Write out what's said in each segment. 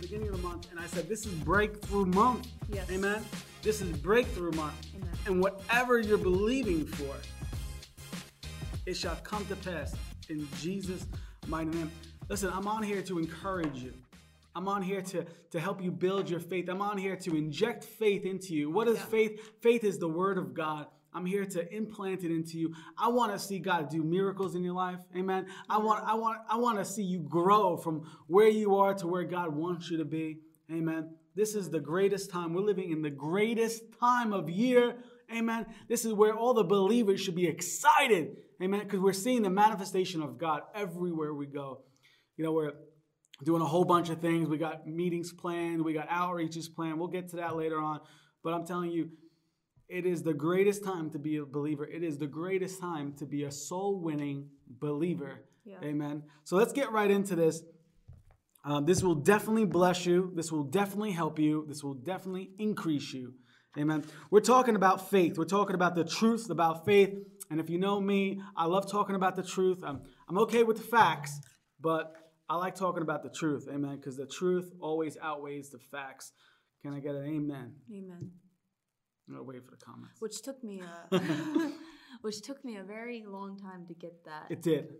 the beginning of the month, and I said, This is breakthrough month. Yes. Amen. This is breakthrough month. Amen. And whatever you're believing for, it shall come to pass in Jesus' mighty name. Listen, I'm on here to encourage you. I'm on here to, to help you build your faith. I'm on here to inject faith into you. What is Yeah. faith? Faith is the word of God. I'm here to implant it into you. I want to see God do miracles in your life. Amen. I want I want I want to see you grow from where you are to where God wants you to be. Amen. This is the greatest time. We're living in the greatest time of year. Amen. This is where all the believers should be excited. Amen. Because we're seeing the manifestation of God everywhere we go. You know, we're doing a whole bunch of things. We got meetings planned, we got outreaches planned. We'll get to that later on. But I'm telling you, it is the greatest time to be a believer. It is the greatest time to be a soul winning believer. Yeah. Amen. So let's get right into this. Um, this will definitely bless you. This will definitely help you. This will definitely increase you. Amen. We're talking about faith. We're talking about the truth about faith. And if you know me, I love talking about the truth. I'm, I'm okay with the facts, but I like talking about the truth. Amen. Because the truth always outweighs the facts. Can I get an amen? Amen. I'm to wait for the comments. Which took me a which took me a very long time to get that. It did.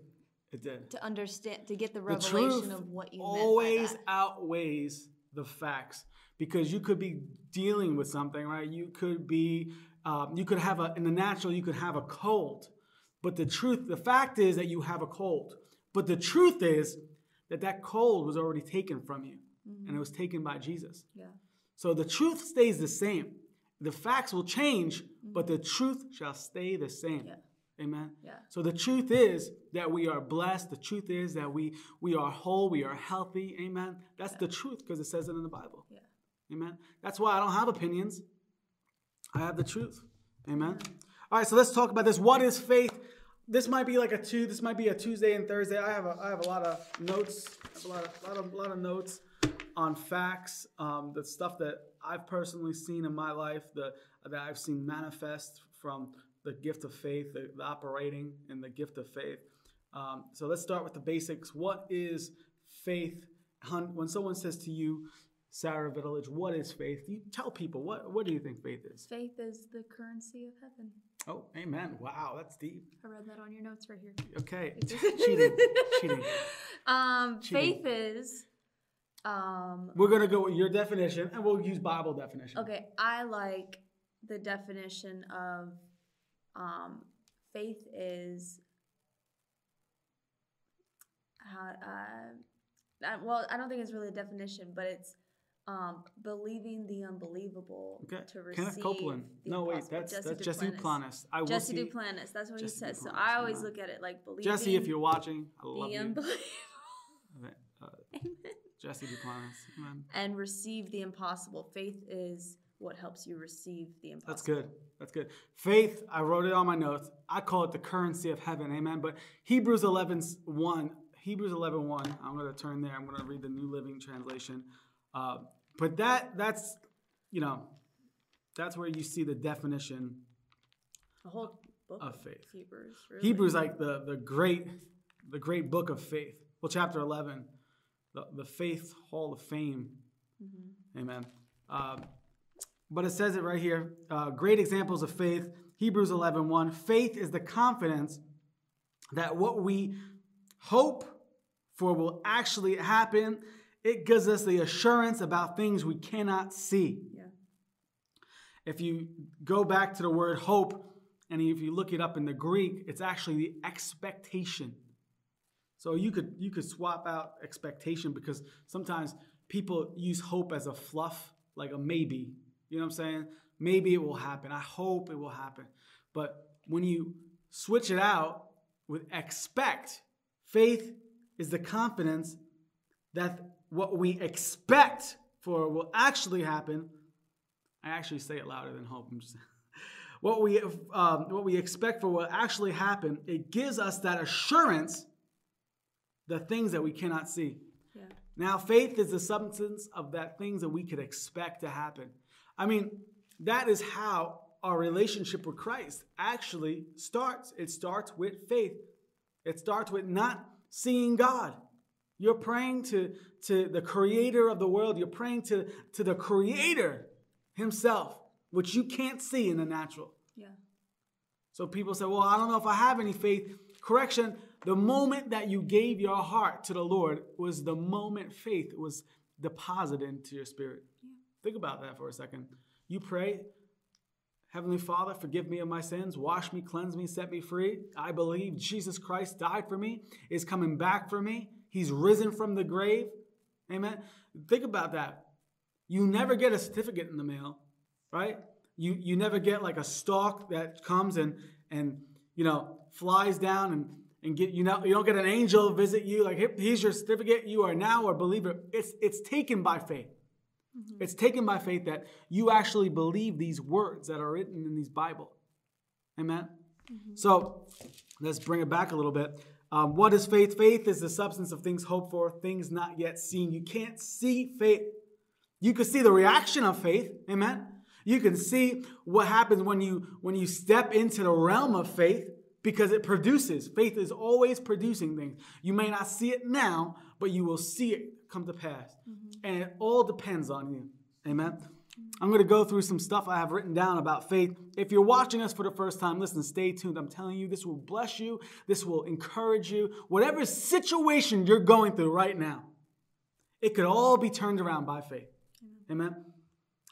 It did. to understand to get the The revelation truth of what you always meant by that. outweighs the facts because you could be dealing with something, right? You could be, um, you could have a, in the natural, you could have a cold. But the truth, the fact is that you have a cold. But the truth is that that cold was already taken from you and it was taken by Jesus. Yeah. So the truth stays the same. The facts will change, but the truth shall stay the same. Yeah. Amen. Yeah. So the truth is that we are blessed. The truth is that we we are whole. We are healthy. Amen. That's the truth because it says it in the Bible. Yeah. Amen. That's why I don't have opinions. I have the truth. Amen. All right. So let's talk about this. What is faith? This might be like a two. This might be a Tuesday and Thursday. I have a I have a lot of notes. I have a lot of lot of, lot of notes on facts. Um, the stuff that I've personally seen in my life. The that I've seen manifest from the gift of faith, the, the operating in the gift of faith. Um, so let's start with the basics. What is faith? When someone says to you, Sarah Village, what is faith? You tell people what what do you think faith is? Faith is the currency of heaven. Oh, amen. Wow, that's deep. I read that on your notes right here. Okay, cheating, cheating. Um, Cheating. faith is um We're gonna go with your definition, and we'll use Bible definition. okay, I like the definition of um faith is how uh, uh well, I don't think it's really a definition, but it's um believing the unbelievable Okay. to receive Kenneth Copeland. the No, wait, that's Jesse that's Jesse Duplantis. Duplantis. I will Jesse. Duplantis, that's what Jesse he says. So I always look at it like believing Jesse, if you're watching, I the love you. unbelievable Okay, uh, Jesse Duplantis. Amen. and receive the impossible. Faith is what helps you receive the impossible. That's good. That's good. Faith, I wrote it on my notes. I call it the currency of heaven. Amen. But Hebrews 11 1, Hebrews 11 1, I'm going to turn there. I'm going to read the New Living Translation. Uh, but that that's, you know, that's where you see the definition The whole book of faith. Hebrews. Really. Hebrews like the the great the great book of faith. Well, chapter eleven, the, the faith hall of fame. Amen. Um, but it says it right here. Uh, great examples of faith. Hebrews 11, 1. Faith is the confidence that what we hope for will actually happen. It gives us the assurance about things we cannot see. Yeah. If you go back to the word hope, and if you look it up in the Greek, it's actually the expectation. So you could you could swap out expectation because sometimes people use hope as a fluff, like a maybe. You know what I'm saying? Maybe it will happen. I hope it will happen. But when you switch it out with expect, faith is the confidence that what we expect for will actually happen. I actually say it louder than hope. I'm just what we um, what we expect for will actually happen. It gives us that assurance, the things that we cannot see. Yeah. Now, faith is the substance of that things that we could expect to happen. I mean, that is how our relationship with Christ actually starts. It starts with faith. It starts with not seeing God. You're praying to, to the creator of the world. You're praying to, to the creator himself, which you can't see in the natural. Yeah. So people say, well, I don't know if I have any faith. Correction, the moment that you gave your heart to the Lord was the moment faith was deposited into your spirit. Yeah. Think about that for a second. You pray, Heavenly Father, forgive me of my sins, wash me, cleanse me, set me free. I believe Jesus Christ died for me, is coming back for me. He's risen from the grave. Amen. Think about that. You never get a certificate in the mail, right? You you never get like a stalk that comes and and you know flies down and and get you know you don't get an angel visit you like here's your certificate. You are now a believer. It's it's taken by faith. Mm-hmm. it's taken by faith that you actually believe these words that are written in these bible. Amen? Mm-hmm. so let's bring it back a little bit. Um, what is faith? Faith is the substance of things hoped for things not yet seen. You can't see faith. You can see the reaction of faith. Amen? You can see what happens when you when you step into the realm of faith because it produces. Faith is always producing things. You may not see it now, but you will see it come to pass. Mm-hmm. And it all depends on you. Amen. I'm going to go through some stuff I have written down about faith. If you're watching us for the first time, listen, stay tuned. I'm telling you, this will bless you. This will encourage you. Whatever situation you're going through right now, it could all be turned around by faith. Amen.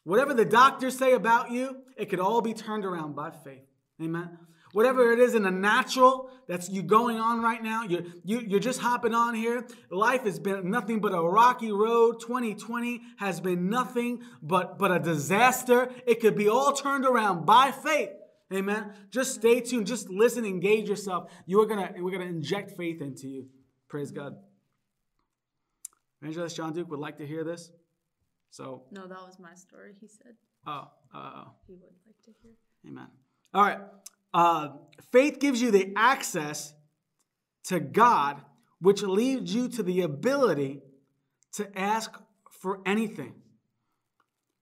Whatever the doctors say about you, it could all be turned around by faith. Amen. Whatever it is in the natural that's you going on right now, you're, you, you're just hopping on here. Life has been nothing but a rocky road. 2020 has been nothing but, but a disaster. It could be all turned around by faith. Amen. Just stay tuned. Just listen, engage yourself. You are gonna, we're gonna inject faith into you. Praise God. Evangelist John Duke would like to hear this. So No, that was my story, he said. Oh, uh, he would like to hear. Amen. All right. Uh, faith gives you the access to God, which leads you to the ability to ask for anything.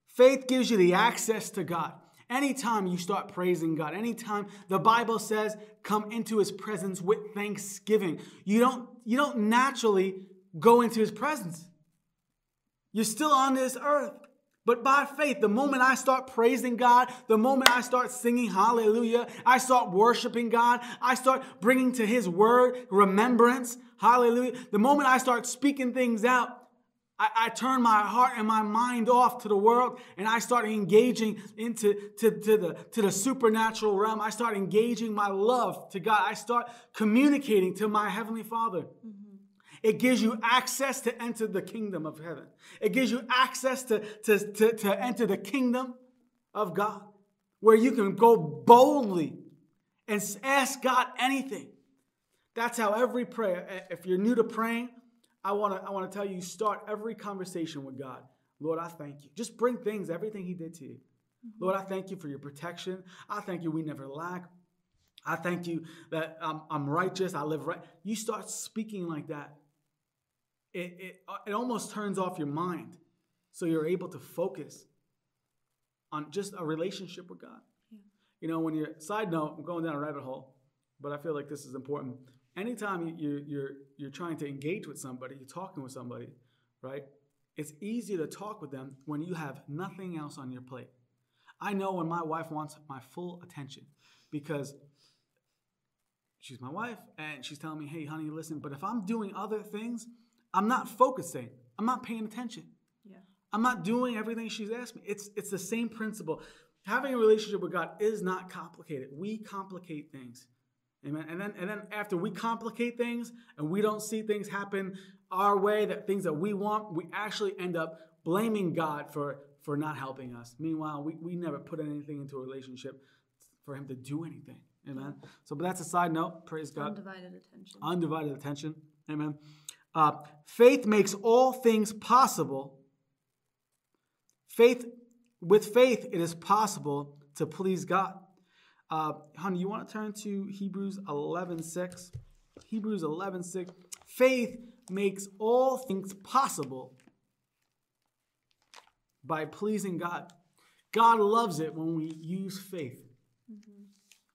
Faith gives you the access to God. Anytime you start praising God, anytime the Bible says come into his presence with thanksgiving, you don't you don't naturally go into his presence. You're still on this earth. But by faith, the moment I start praising God, the moment I start singing hallelujah, I start worshiping God, I start bringing to His word remembrance, hallelujah. The moment I start speaking things out, I, I, turn my heart and my mind off to the world and I start engaging into to, to, the, to the supernatural realm. I start engaging my love to God. I start communicating to my Heavenly Father. Mm-hmm. It gives you access to enter the kingdom of heaven. It gives you access to, to, to, to enter the kingdom of God, where you can go boldly and ask God anything. That's how every prayer, if you're new to praying, I want to I want to tell you, start every conversation with God. Lord, I thank you. Just bring things, everything He did to you. Mm-hmm. Lord, I thank you for your protection. I thank you we never lack. I thank you that I'm, I'm righteous. I live right. You start speaking like that it, it, it almost turns off your mind so you're able to focus on just a relationship with God. Yeah. You know, when you're, side note, I'm going down a rabbit hole, but I feel like this is important. Anytime you, you're, you're trying to engage with somebody, you're talking with somebody, right? It's easier to talk with them when you have nothing else on your plate. I know when my wife wants my full attention because she's my wife and she's telling me, hey, honey, listen, but if I'm doing other things, I'm not focusing. I'm not paying attention. Yeah. I'm not doing everything she's asked me. It's it's the same principle. Having a relationship with God is not complicated. We complicate things. Amen. And then and then after we complicate things and we don't see things happen our way, that things that we want, we actually end up blaming God for for not helping us. Meanwhile, we, we never put anything into a relationship for him to do anything. Amen. So but that's a side note. Praise God. Undivided attention. Undivided attention. Amen. Uh, faith makes all things possible. Faith, with faith, it is possible to please God. Uh, honey, you want to turn to Hebrews 11 6? Hebrews 11 6. Faith makes all things possible by pleasing God. God loves it when we use faith. Mm-hmm.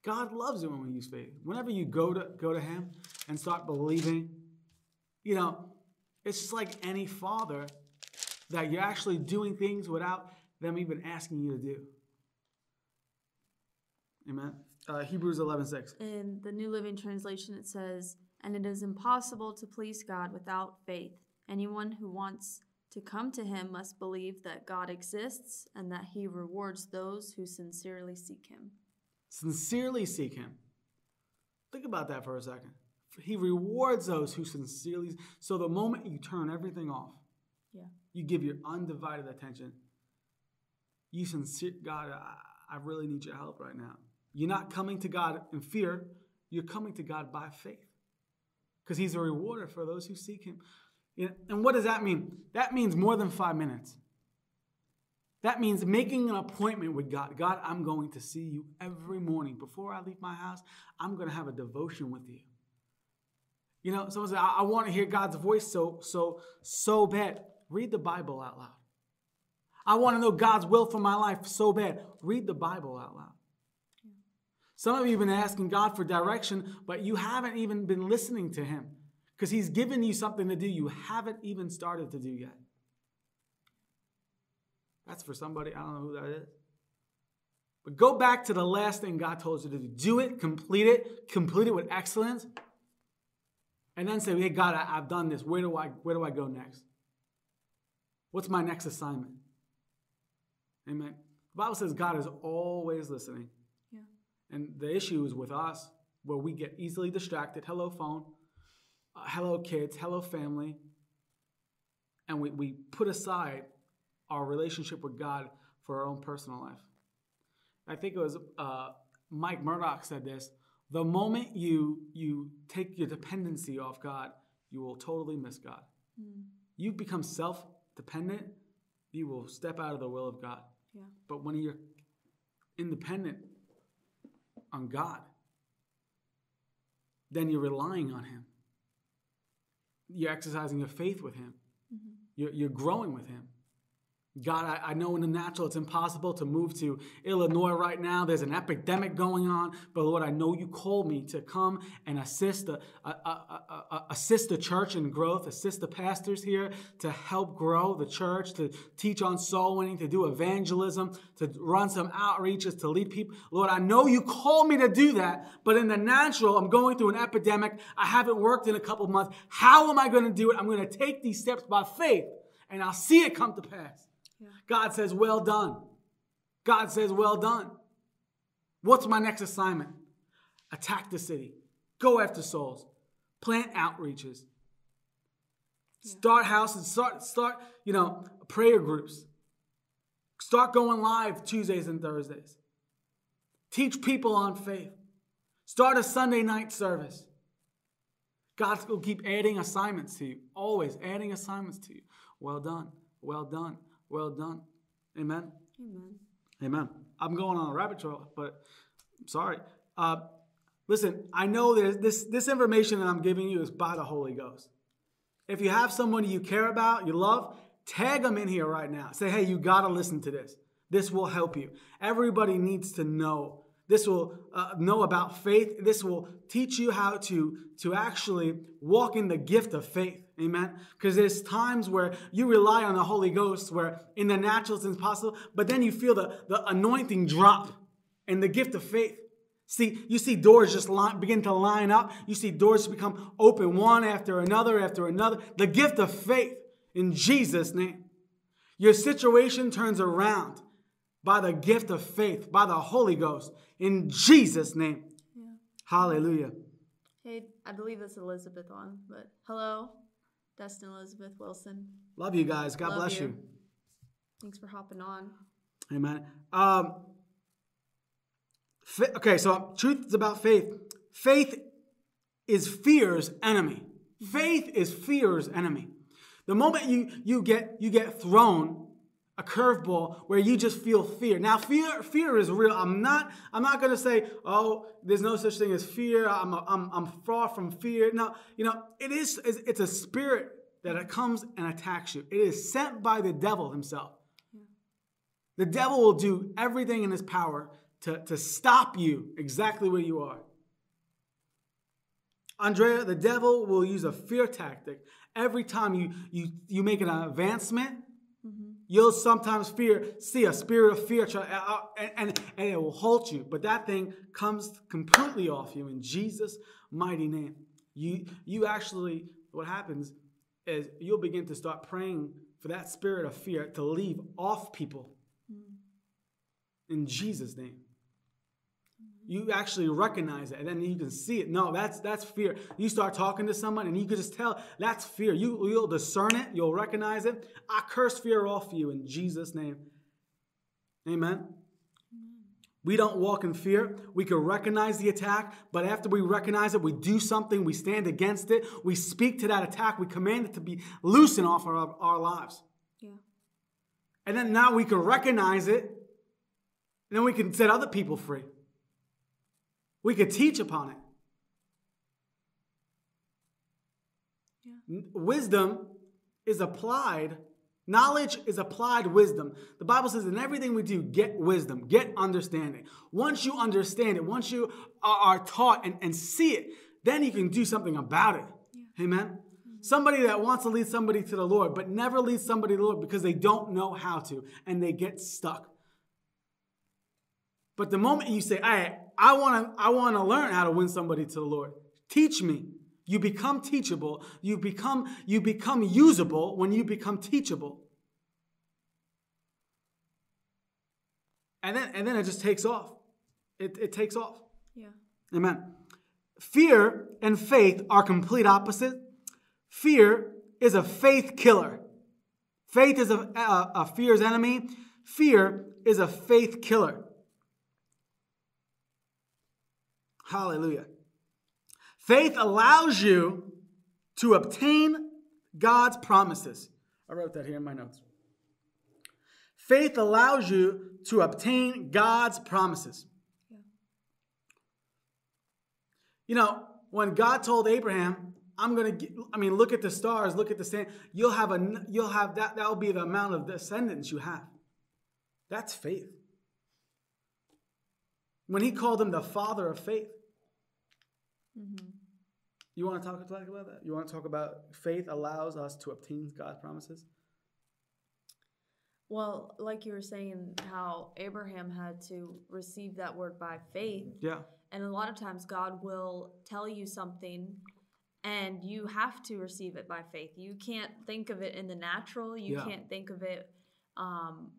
God loves it when we use faith. Whenever you go to go to Him and start believing, you know, It's just like any father that you're actually doing things without them even asking you to do. Amen. Uh, Hebrews 11 6. In the New Living Translation, it says, And it is impossible to please God without faith. Anyone who wants to come to him must believe that God exists and that he rewards those who sincerely seek him. Sincerely seek him. Think about that for a second. He rewards those who sincerely. So the moment you turn everything off, Yeah. you give your undivided attention. You sincere, God, I, I really need your help right now. You're not coming to God in fear. You're coming to God by faith, because He's a rewarder for those who seek Him. And what does that mean? That means more than five minutes. That means making an appointment with God. God, I'm going to see you every morning. Before I leave my house, I'm going to have a devotion with you. You know, someone said, I, I want to hear God's voice so, so, so bad. Read the Bible out loud. I want to know God's will for my life so bad. Read the Bible out loud. Some of you have been asking God for direction, but you haven't even been listening to Him because He's given you something to do you haven't even started to do yet. That's for somebody, I don't know who that is. But go back to the last thing God told you to do. Do it, complete it, complete it with excellence, and then say, Hey, God, I, have done this. Where do, I, where do I go next? What's my next assignment? Amen. The Bible says God is always listening. Yeah. And the issue is with us where we get easily distracted. Hello, phone. Uh, hello, kids. Hello, family. And we, we put aside our relationship with God for our own personal life. I think it was uh, Mike Murdock said this. The moment you you take your dependency off God, you will totally miss God. Mm. You become self-dependent, you will step out of the will of God. Yeah. But when you're independent on God, then you're relying on Him. You're exercising your faith with Him. Mm-hmm. You're, you're growing with Him. God, I, I, know in the natural it's impossible to move to Illinois right now. There's an epidemic going on. But Lord, I know you called me to come and assist the, uh, uh, uh, assist the church in growth, assist the pastors here to help grow the church, to teach on soul winning, to do evangelism, to run some outreaches, to lead people. Lord, I know you called me to do that. But in the natural, I'm going through an epidemic. I haven't worked in a couple months. How am I going to do it? I'm going to take these steps by faith and I'll see it come to pass. God says, Well done. God says, Well done. What's my next assignment? Attack the city, go after souls, plant outreaches, Yeah. start houses, start, start, you know, prayer groups. Start going live Tuesdays and Thursdays. Teach people on faith. Start a Sunday night service. God will keep adding assignments to you, always adding assignments to you. Well done, well done, well done. Amen. Amen. Amen. I'm going on a rabbit trail, but I'm sorry. Uh, listen, I know there's this this information that I'm giving you is by the Holy Ghost. If you have someone you care about, you love, tag them in here right now. Say, hey, you got to listen to this. This will help you. Everybody needs to know. This will uh, know about faith. This will teach you how to, to actually walk in the gift of faith. Amen. Because there's times where you rely on the Holy Ghost, where in the natural it's impossible, but then you feel the, the anointing drop and the gift of faith. See, you see doors just line, begin to line up. You see doors become open one after another after another. The gift of faith in Jesus' name. Your situation turns around by the gift of faith, by the Holy Ghost, in Jesus' name. Yeah. Hallelujah. Hey, I believe it's Elizabeth on, but hello, Dustin Elizabeth Wilson. Love you guys. God Love bless you. you. Thanks for hopping on. Amen. Um, fa- okay, so truth is about faith. Faith is fear's enemy. Faith is fear's enemy. The moment you you get you get thrown a curveball where you just feel fear. Now fear fear is real. I'm not I'm not going to say, "Oh, there's no such thing as fear. I'm a, I'm I'm far from fear." No, you know, it is it's it's a spirit that it comes and attacks you. It is sent by the devil himself. The devil will do everything in his power to, to stop you exactly where you are. Andrea, the devil will use a fear tactic. Every time you you you make an advancement, you'll sometimes fear see a spirit of fear try, uh, uh, and, and, and it will halt you. But that thing comes completely off you in Jesus' mighty name. You you actually what happens is you'll begin to start praying for that spirit of fear to leave off people in Jesus' name. You actually recognize it, and then you can see it. No, that's that's fear. You start talking to someone, and you can just tell that's fear. You you'll discern it. You'll recognize it. I curse fear off you in Jesus' name. Amen. We don't walk in fear. We can recognize the attack, but after we recognize it, we do something. We stand against it. We speak to that attack. We command it to be loosened off our, our lives. Yeah. And then now we can recognize it, and then we can set other people free. We could teach upon it. Yeah. Wisdom is applied, knowledge is applied wisdom. The Bible says, in everything we do, get wisdom, get understanding. Once you understand it, once you are, are taught and, and see it, then you can do something about it. Amen. Mm-hmm. Somebody that wants to lead somebody to the Lord, but never leads somebody to the Lord because they don't know how to and they get stuck. But the moment you say, "I, I want to, I want to learn how to win somebody to the Lord. Teach me." You become teachable. You become, you become usable when you become teachable. And then, and then it just takes off. It, it takes off. Yeah. Amen. Fear and faith are complete opposite. Fear is a faith killer. Faith is a, a, a fear's enemy. Fear is a faith killer. Hallelujah. Faith allows you to obtain God's promises. I wrote that here in my notes. Faith allows you to obtain God's promises. You know, when God told Abraham, I'm going to I mean, look at the stars, look at the sand. You'll have a you'll have that that'll be the amount of descendants you have. That's faith. When he called him the father of faith. You want to talk, talk about that? You want to talk about faith allows us to obtain God's promises? Well, like you were saying, how Abraham had to receive that word by faith. Yeah. And a lot of times God will tell you something and you have to receive it by faith. You can't think of it in the natural, you Yeah. can't think of it um,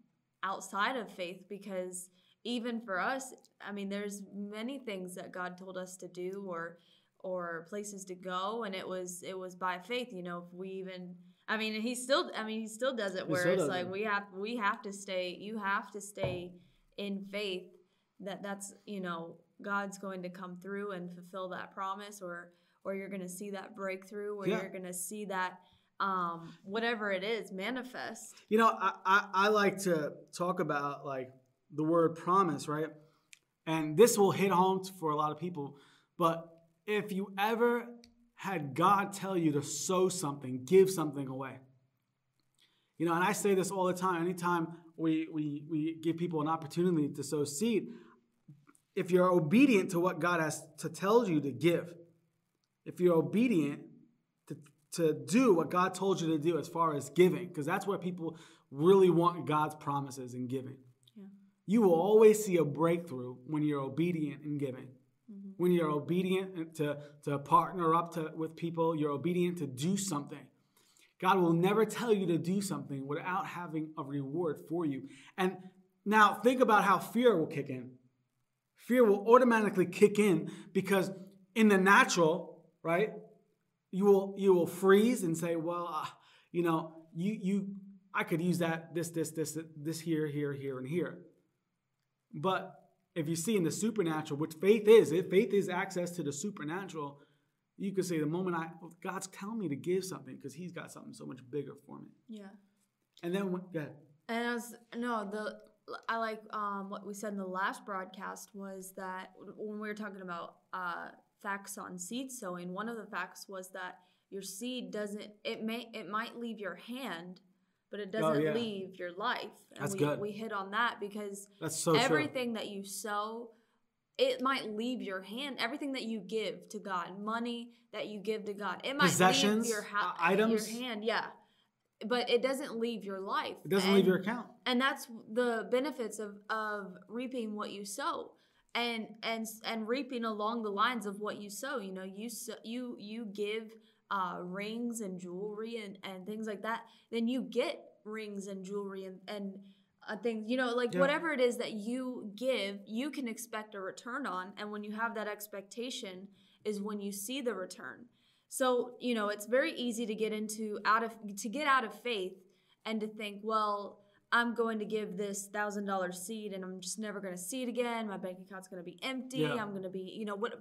outside of faith because even for us, I mean, there's many things that God told us to do or or places to go and it was it was by faith you know if we even i mean he still i mean he still does it He where it's like it. we have we have to stay you have to stay in faith that that's you know god's going to come through and fulfill that promise or or you're going to see that breakthrough or Yeah. you're going to see that um whatever it is manifest You know, I, I, I like to talk about like the word promise, right? And this will hit home for a lot of people. But if you ever had God tell you to sow something, give something away. You know, and I say this all the time. Anytime we, we, we give people an opportunity to sow seed, if you're obedient to what God has to tell you to give, if you're obedient to, to do what God told you to do as far as giving, because that's where people really want God's promises in giving. You will always see a breakthrough when you're obedient in giving. When you're obedient to, to partner up to, with people, you're obedient to do something. God will never tell you to do something without having a reward for you. And now think about how fear will kick in. Fear will automatically kick in because in the natural, right? You will you will freeze and say, "Well, uh, you know, you you I could use that this this this this here here here and here." But if you see in the supernatural, which faith is, if faith is access to the supernatural, you could say the moment I God's telling me to give something because He's got something so much bigger for me. yeah And then when, yeah, And I was no the I like um, what we said in the last broadcast was that when we were talking about uh, facts on seed sowing, one of the facts was that your seed doesn't it may it might leave your hand, but it doesn't Oh, yeah. leave your life. And That's we, good. we hit on that because that's so true. everything that you sow it might leave your hand. Everything that you give to God, money that you give to God, it might Possessions, leave your, ha- uh, items. your hand. Yeah, but it doesn't leave your life. It doesn't And- leave your account. and that's the benefits of of reaping what you sow and and and reaping along the lines of what you sow you know you you you give uh rings and jewelry and and things like that then you get rings and jewelry and and uh, things you know like Yeah. whatever it is that you give you can expect a return on and when you have that expectation is when you see the return so you know it's very easy to get into out of to get out of faith and to think well I'm going to give this thousand dollar seed and I'm just never going to see it again. My bank account's going to be empty. Yeah. I'm going to be, you know, what,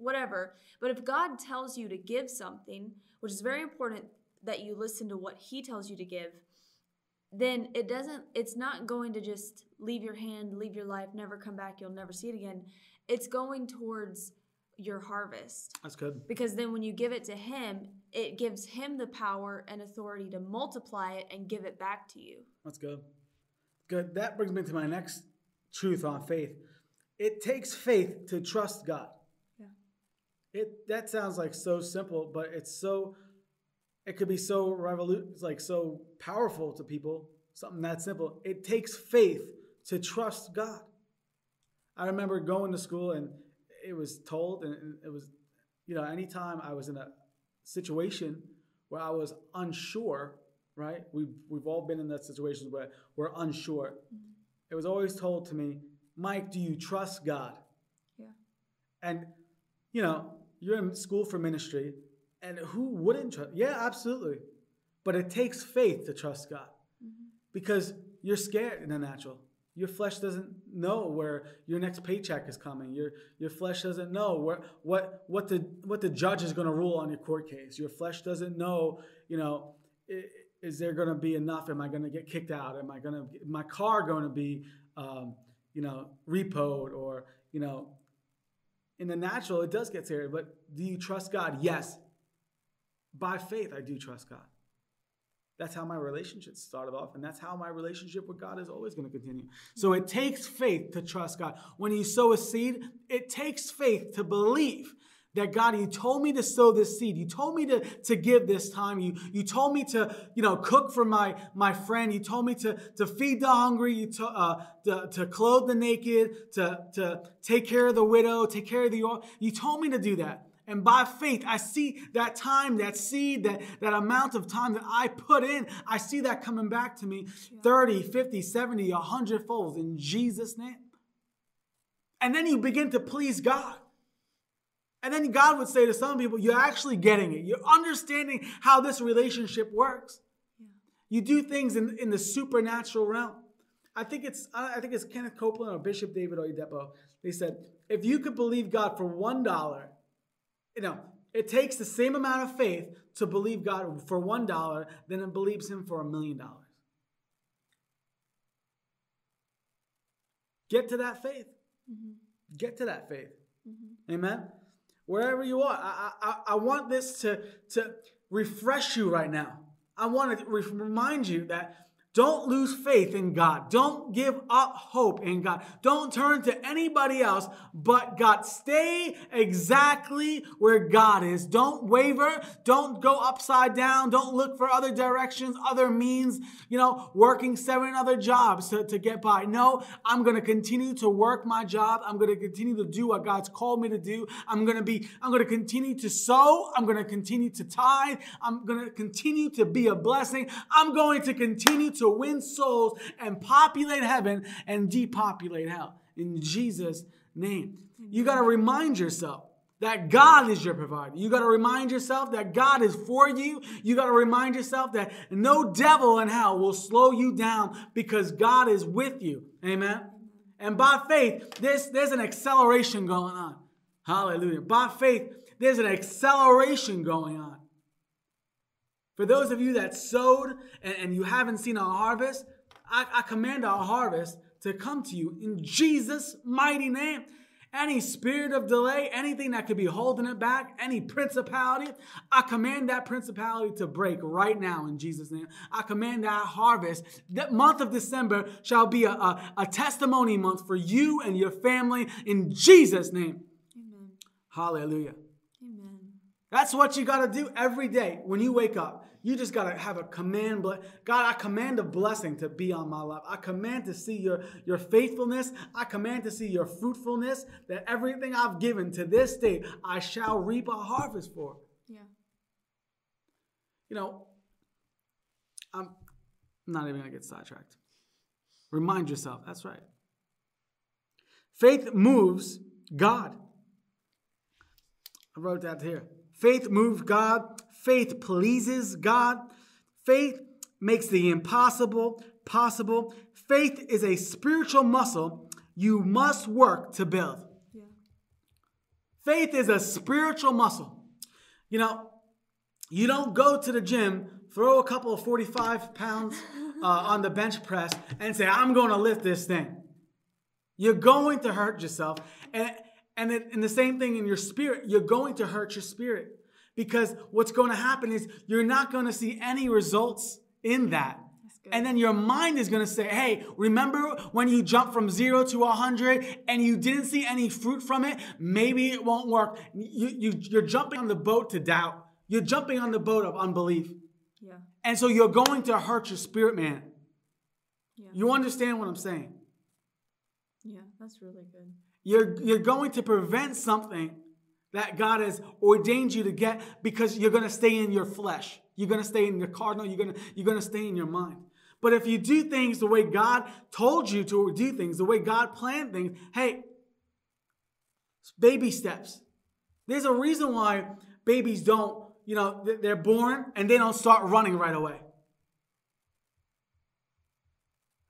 whatever. But if God tells you to give something, which is very important that you listen to what He tells you to give, then it doesn't, it's not going to just leave your hand, leave your life, never come back, you'll never see it again. It's going towards your harvest That's good. because then when you give it to him it gives him the power and authority to multiply it and give it back to you That's good. Good. That brings me to my next truth on faith. It takes faith to trust God. It that sounds like so simple, but it's so it could be so revolu- it's like so powerful to people. Something that simple. It takes faith to trust God. I remember going to school and it was told, and it was, you know, anytime I was in a situation where I was unsure, right? We've, we've all been in that situations where we're unsure. Mm-hmm. It was always told to me, Mike, do you trust God? Yeah. And, you know, you're in school for ministry, and who wouldn't trust? Yeah, absolutely. But it takes faith to trust God because you're scared in the natural. Your flesh doesn't know where your next paycheck is coming. Your your flesh doesn't know where what what the what the judge is going to rule on your court case. Your flesh doesn't know, you know, is there going to be enough? Am I going to get kicked out? Am I going to my car going to be, um, you know, repoed or you know, in the natural it does get scary. But do you trust God? Yes. By faith, I do trust God. That's how my relationship started off, and that's how my relationship with God is always going to continue. So it takes faith to trust God. When you sow a seed, it takes faith to believe that God, you told me to sow this seed. You told me to, to give this time. You, you told me to, you know, cook for my, my friend. You told me to, to feed the hungry, you to, uh, to, to clothe the naked, to, to take care of the widow, take care of the orphan. You told me to do that. And by faith, I see that time, that seed, that, that amount of time that I put in, I see that coming back to me 30, 50, 70, 100 folds in Jesus' name. And then you begin to please God. And then God would say to some people, You're actually getting it. You're understanding how this relationship works. You do things in, in the supernatural realm. I think it's I think it's Kenneth Copeland or Bishop David Oyedepo. They said, if you could believe God for one dollar, you know, it takes the same amount of faith to believe God for one dollar than it believes Him for a million dollars. Get to that faith. Mm-hmm. Get to that faith. Mm-hmm. Amen. Wherever you are, I, I, I want this to, to refresh you right now. I want to re- remind you that don't lose faith in God. Don't give up hope in God. Don't turn to anybody else but God. Stay exactly where God is. Don't waver. Don't go upside down. Don't look for other directions, other means, you know, working seven other jobs to, to get by. No, I'm going to continue to work my job. I'm going to continue to do what God's called me to do. I'm going to be, I'm going to continue to sow. I'm going to continue to tithe. I'm going to continue to be a blessing. I'm going to continue to win souls and populate heaven and depopulate hell. In Jesus' name. You got to remind yourself that God is your provider. You got to remind yourself that God is for you. You got to remind yourself that no devil in hell will slow you down because God is with you. Amen. And by faith, there's, there's an acceleration going on. Hallelujah. By faith, there's an acceleration going on. For those of you that sowed and, and you haven't seen a harvest, I, I command our harvest to come to you in Jesus' mighty name. Any spirit of delay, anything that could be holding it back, any principality, I command that principality to break right now in Jesus' name. I command that harvest. That month of December shall be a, a, a testimony month for you and your family in Jesus' name. Amen. Hallelujah. That's what you got to do every day when you wake up. You just got to have a command. God, I command a blessing to be on my life. I command to see your, your faithfulness. I command to see your fruitfulness, that everything I've given to this day, I shall reap a harvest for. Yeah. You know, I'm not even going to get sidetracked. Remind yourself, that's right. Faith moves God. I wrote that here. Faith moves God. Faith pleases God. Faith makes the impossible possible. Faith is a spiritual muscle you must work to build. Yeah. Faith is a spiritual muscle. You know, you don't go to the gym, throw a couple of 45 pounds uh, on the bench press, and say, I'm going to lift this thing. You're going to hurt yourself. And, and, it, and the same thing in your spirit, you're going to hurt your spirit. Because what's going to happen is you're not going to see any results in that. And then your mind is going to say, hey, remember when you jumped from zero to 100 and you didn't see any fruit from it? Maybe it won't work. You, you, you're jumping on the boat to doubt. You're jumping on the boat of unbelief. Yeah. And so you're going to hurt your spirit, man. Yeah. You understand what I'm saying? Yeah. That's really good. You're, you're going to prevent something that God has ordained you to get because you're going to stay in your flesh. You're going to stay in your cardinal. You're going to, you're going to stay in your mind. But if you do things the way God told you to do things, the way God planned things, hey, baby steps. There's a reason why babies don't, you know, they're born and they don't start running right away.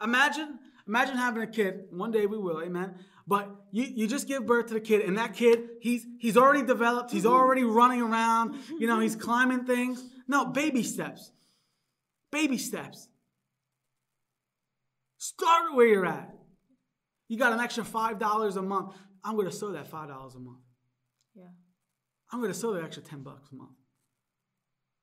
Imagine, imagine having a kid. One day we will, amen. But you, you just give birth to the kid, and that kid, he's he's already developed, he's mm-hmm. already running around, you know, he's mm-hmm. climbing things. No, baby steps. Baby steps. Start where you're at. You got an extra five dollars a month. I'm gonna sow that five dollars a month. Yeah. I'm gonna sow that extra ten bucks a month.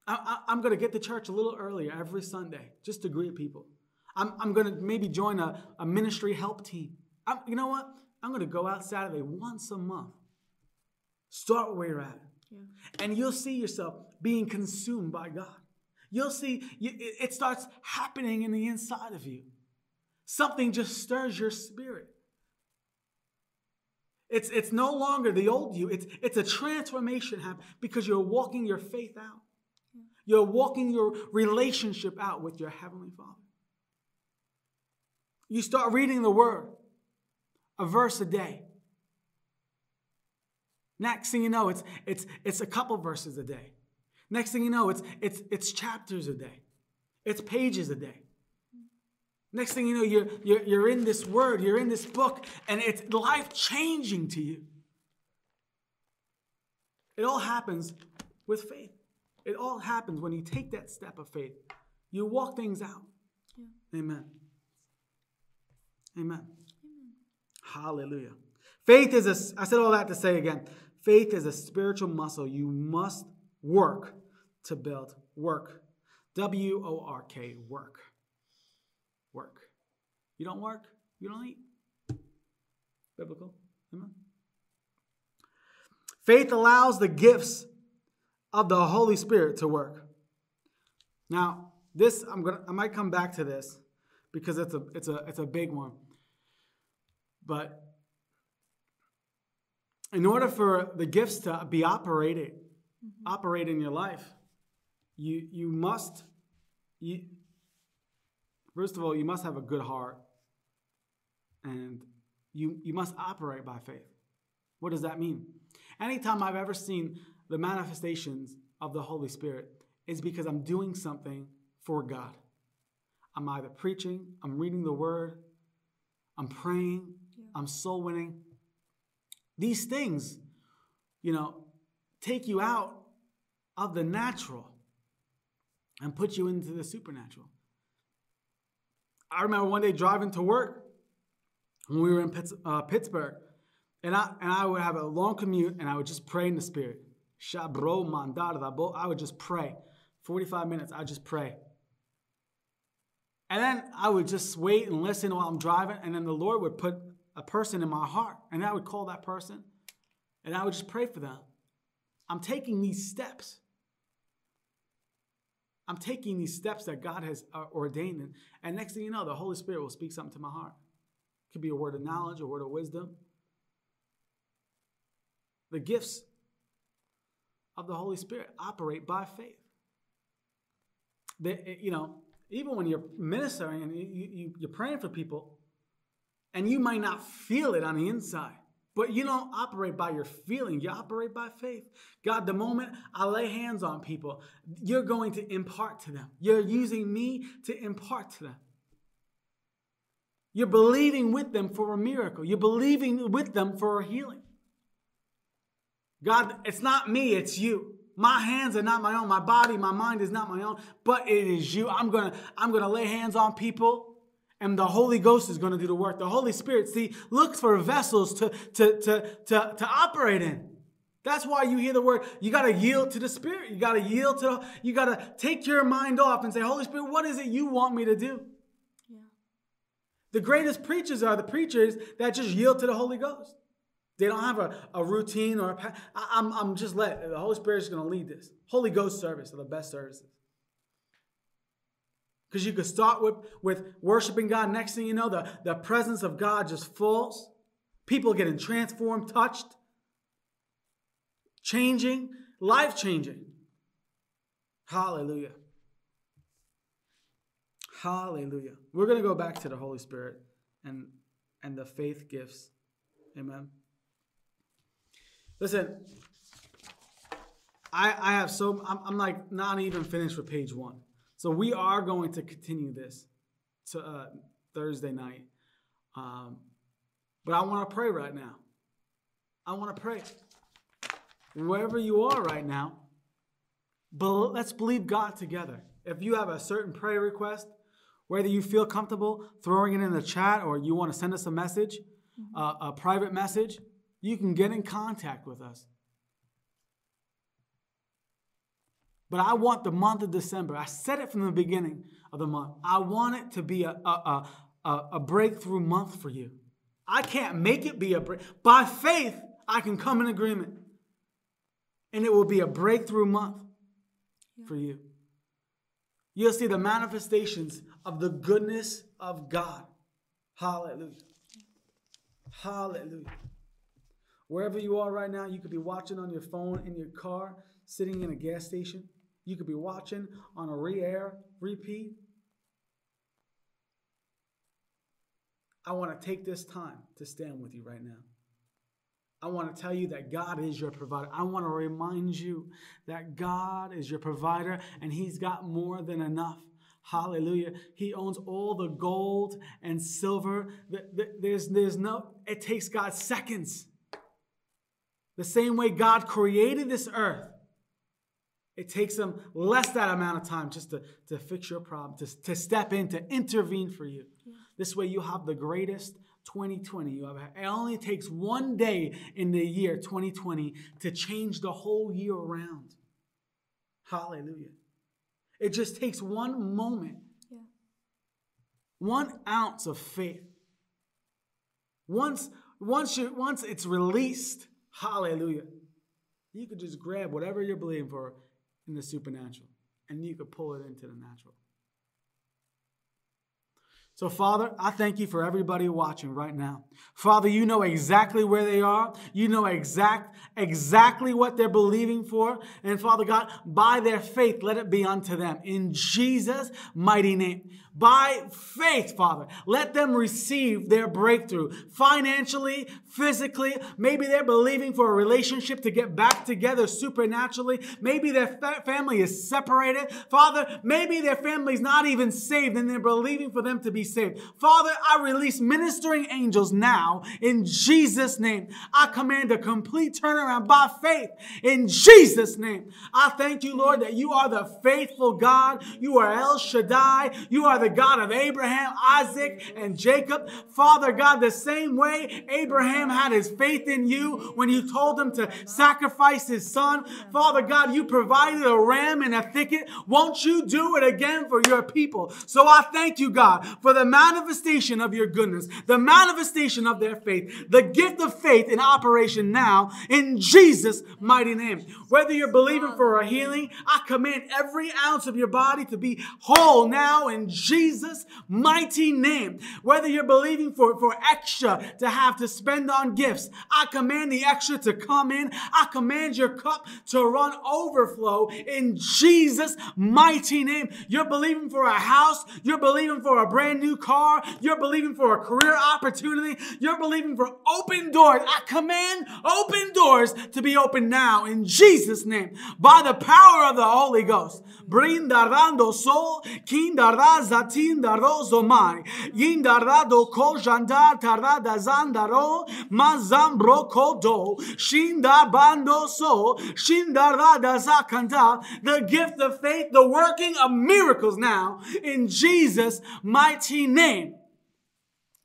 I, I, am gonna get to church a little earlier every Sunday just to greet people. I'm, I'm gonna maybe join a, a ministry help team. I'm, you know what? I'm gonna go out Saturday once a month. Start where you're at. Yeah. And you'll see yourself being consumed by God. You'll see it starts happening in the inside of you. Something just stirs your spirit. It's, it's no longer the old you. It's, it's a transformation happen because you're walking your faith out. You're walking your relationship out with your Heavenly Father. You start reading the Word, a verse a day. Next thing you know, it's, it's, it's a couple verses a day. Next thing you know, it's, it's, it's chapters a day, it's pages a day. Next thing you know, you're, you're, you're in this word, you're in this book, and it's life changing to you. It all happens with faith. It all happens when you take that step of faith. You walk things out. Yeah. Amen. Amen. Hallelujah. Faith is a, I said all that to say again, faith is a spiritual muscle you must work to build. Work. W O R K, work. Work. You don't work, you don't eat. Biblical. Amen. Faith allows the gifts of the Holy Spirit to work. Now, this I'm gonna I might come back to this because it's a it's a it's a big one. But in order for the gifts to be operated, mm-hmm. operate in your life, you you must you first of all you must have a good heart and you you must operate by faith. What does that mean? Anytime I've ever seen the manifestations of the Holy Spirit is because I'm doing something for God. I'm either preaching, I'm reading the word, I'm praying, I'm soul winning. These things, you know, take you out of the natural and put you into the supernatural. I remember one day driving to work when we were in uh, Pittsburgh, And I and I would have a long commute and I would just pray in the spirit. Shabro mandar I would just pray. 45 minutes, I would just pray. And then I would just wait and listen while I'm driving, and then the Lord would put a person in my heart, and I would call that person, and I would just pray for them. I'm taking these steps. I'm taking these steps that God has uh, ordained. And next thing you know, the Holy Spirit will speak something to my heart. It could be a word of knowledge, a word of wisdom. The gifts of the Holy Spirit operate by faith. They, you know, even when you're ministering and you, you, you're praying for people, and you might not feel it on the inside, but you don't operate by your feeling, you operate by faith. God, the moment I lay hands on people, you're going to impart to them. You're using me to impart to them. You're believing with them for a miracle. You're believing with them for a healing. God, it's not me, it's you. My hands are not my own. My body, my mind is not my own, but it is you. I'm going to I'm going to lay hands on people and the Holy Ghost is going to do the work. The Holy Spirit, see, looks for vessels to, to, to, to, to operate in. That's why you hear the word, you got to yield to the Spirit. You got to yield to, you got to take your mind off and say, Holy Spirit, what is it you want me to do? Yeah. The greatest preachers are the preachers that just yield to the Holy Ghost. They don't have a, a routine or a, I, I'm, I'm just let, the Holy Spirit is going to lead this. Holy Ghost service are the best services. Because you could start with, with worshiping God. Next thing you know, the, the presence of God just falls. People getting transformed, touched, changing, life changing. Hallelujah. Hallelujah. We're going to go back to the Holy Spirit and, and the faith gifts. Amen. Listen, I, I have so, I'm, I'm like not even finished with page one. So we are going to continue this to uh, Thursday night. Um, but I want to pray right now. I want to pray. Wherever you are right now, but let's believe God together. If you have a certain prayer request, whether you feel comfortable throwing it in the chat or you want to send us a message, mm-hmm. uh, a private message, you can get in contact with us. But I want the month of December. I said it from the beginning of the month. I want it to be a, a, a, a breakthrough month for you. I can't make it be a break. By faith, I can come in agreement. And it will be a breakthrough month yeah. for you. You'll see the manifestations of the goodness of God. Hallelujah. Hallelujah. Wherever you are right now, you could be watching on your phone, in your car, sitting in a gas station. You could be watching on a re-air, repeat. I want to take this time to stand with you right now. I want to tell you that God is your provider. I want to remind you that God is your provider and He's got more than enough. Hallelujah. He owns all the gold and silver. There's, there's no, it takes God seconds. The same way God created this earth, it takes them less that amount of time just to, to fix your problem, to, to step in, to intervene for you. Yeah. This way you have the greatest 2020 you ever had. It only takes one day in the year 2020 to change the whole year around. Hallelujah. It just takes one moment, yeah. one ounce of faith. Once, once, you, once it's released, hallelujah, you could just grab whatever you're believing for in the supernatural, and you could pull it into the natural. So, Father, I thank you for everybody watching right now. Father, you know exactly where they are. You know exact, exactly what they're believing for. And Father God, by their faith, let it be unto them. In Jesus' mighty name by faith, Father. Let them receive their breakthrough financially, physically. Maybe they're believing for a relationship to get back together supernaturally. Maybe their fa- family is separated. Father, maybe their family's not even saved and they're believing for them to be saved. Father, I release ministering angels now in Jesus' name. I command a complete turnaround by faith in Jesus' name. I thank you, Lord, that you are the faithful God. You are El Shaddai. You are the God of Abraham, Isaac, and Jacob. Father God, the same way Abraham had his faith in you when you told him to sacrifice his son. Father God, you provided a ram in a thicket. Won't you do it again for your people? So I thank you, God, for the manifestation of your goodness, the manifestation of their faith, the gift of faith in operation now in Jesus' mighty name. Whether you're believing for a healing, I command every ounce of your body to be whole now in Jesus' mighty name. Whether you're believing for, for extra to have to spend on gifts, I command the extra to come in. I command your cup to run overflow in Jesus' mighty name. You're believing for a house. You're believing for a brand new car. You're believing for a career opportunity. You're believing for open doors. I command open doors to be open now in Jesus' name by the power of the Holy Ghost. Brindarando sol, kindarda zatin dardo zomai, yindarado ko jandar tarada zandaro, mazambro kodo, shinda bando so, shindarada zakanda, the gift of faith, the working of miracles now in Jesus' mighty name.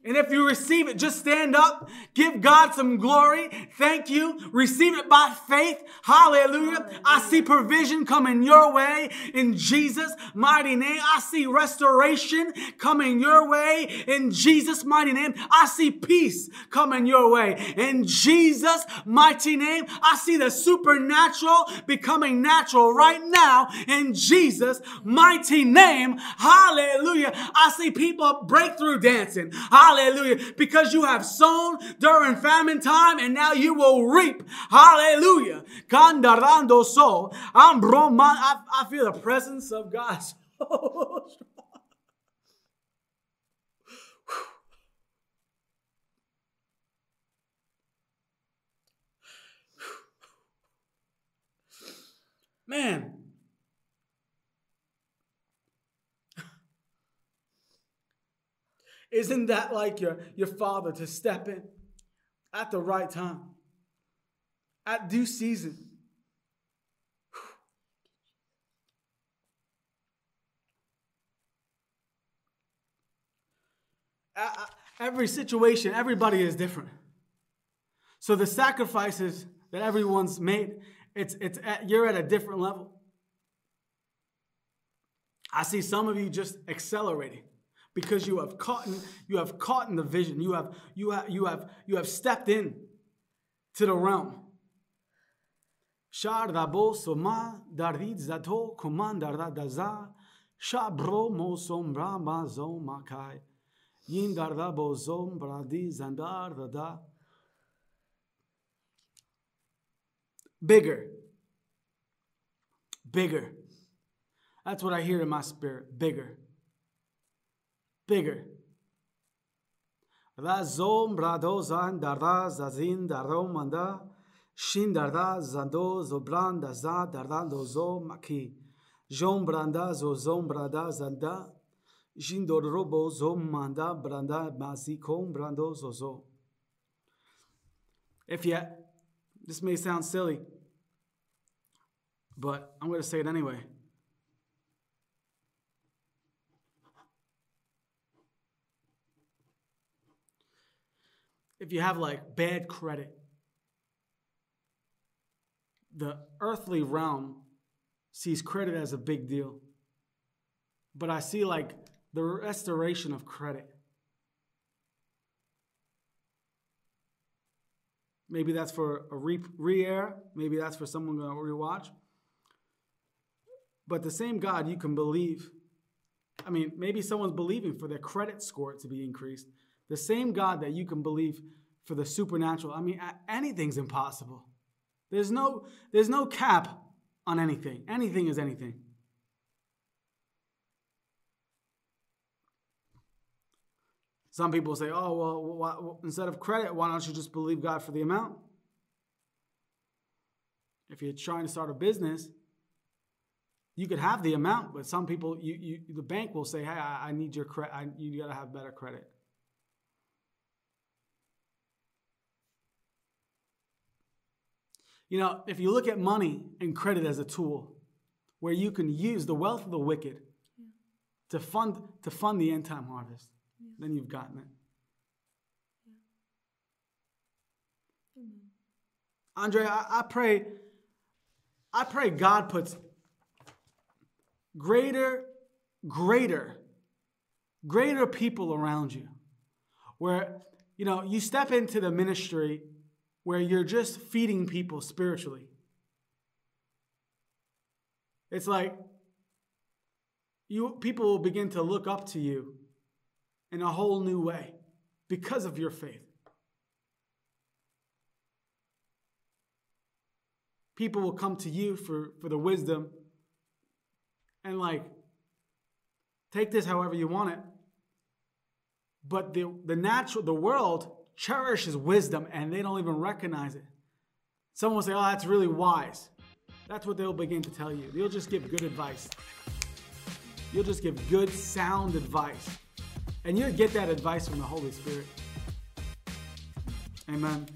And if you receive it, just stand up, give God some glory. Thank you. Receive it by faith. Hallelujah. I see provision coming your way in Jesus' mighty name. I see restoration coming your way in Jesus' mighty name. I see peace coming your way in Jesus' mighty name. I see the supernatural becoming natural right now in Jesus' mighty name. Hallelujah. I see people breakthrough dancing. Hallelujah. Because you have sown during famine time and now you will reap. Hallelujah. Candarando so. I'm. I, I feel the presence of God. Man, Isn't that like your, your father to step in at the right time, at due season? Every situation, everybody is different. So the sacrifices that everyone's made, it's, it's at, you're at a different level. I see some of you just accelerating because you have caught in, you have caught in the vision. You have you have you have you have stepped in to the realm. Shar dabo soma darid zato komandar daza shabro mo sombra ma zo makai yin darda bo zom bradi zandar da. Bigger. Bigger. That's what i hear in my spirit. Bigger bigger. Razom bradozan darda zazin daromanda shin darda zando zobran daza darda dozo maki branda zo zom brada zanda zom manda branda mazikom brando zozo. If you, this may sound silly, but I'm going to say it anyway. If you have like bad credit, the earthly realm sees credit as a big deal. But I see like the restoration of credit. Maybe that's for a re air. Maybe that's for someone going to rewatch. But the same God you can believe. I mean, maybe someone's believing for their credit score to be increased. The same God that you can believe for the supernatural. I mean, anything's impossible. There's no, there's no cap on anything. Anything is anything. Some people say, oh, well, why, instead of credit, why don't you just believe God for the amount? If you're trying to start a business, You could have the amount, but some people, you, you the bank will say, "Hey, I, I need your credit. You got to have better credit." You know, if you look at money and credit as a tool, where you can use the wealth of the wicked yeah. to fund to fund the end time harvest, yeah. then you've gotten it. Yeah. Andre, I, I pray, I pray God puts greater, greater, greater people around you. Where, you know, you step into the ministry where you're just feeding people spiritually. It's like you people will begin to look up to you in a whole new way because of your faith. People will come to you for, for the wisdom and like take this however you want it. But the, the natural, the world cherishes wisdom and they don't even recognize it. Someone will say, Oh, that's really wise. That's what they'll begin to tell you. They'll just give good advice. You'll just give good, sound advice. And you'll get that advice from the Holy Spirit. Amen.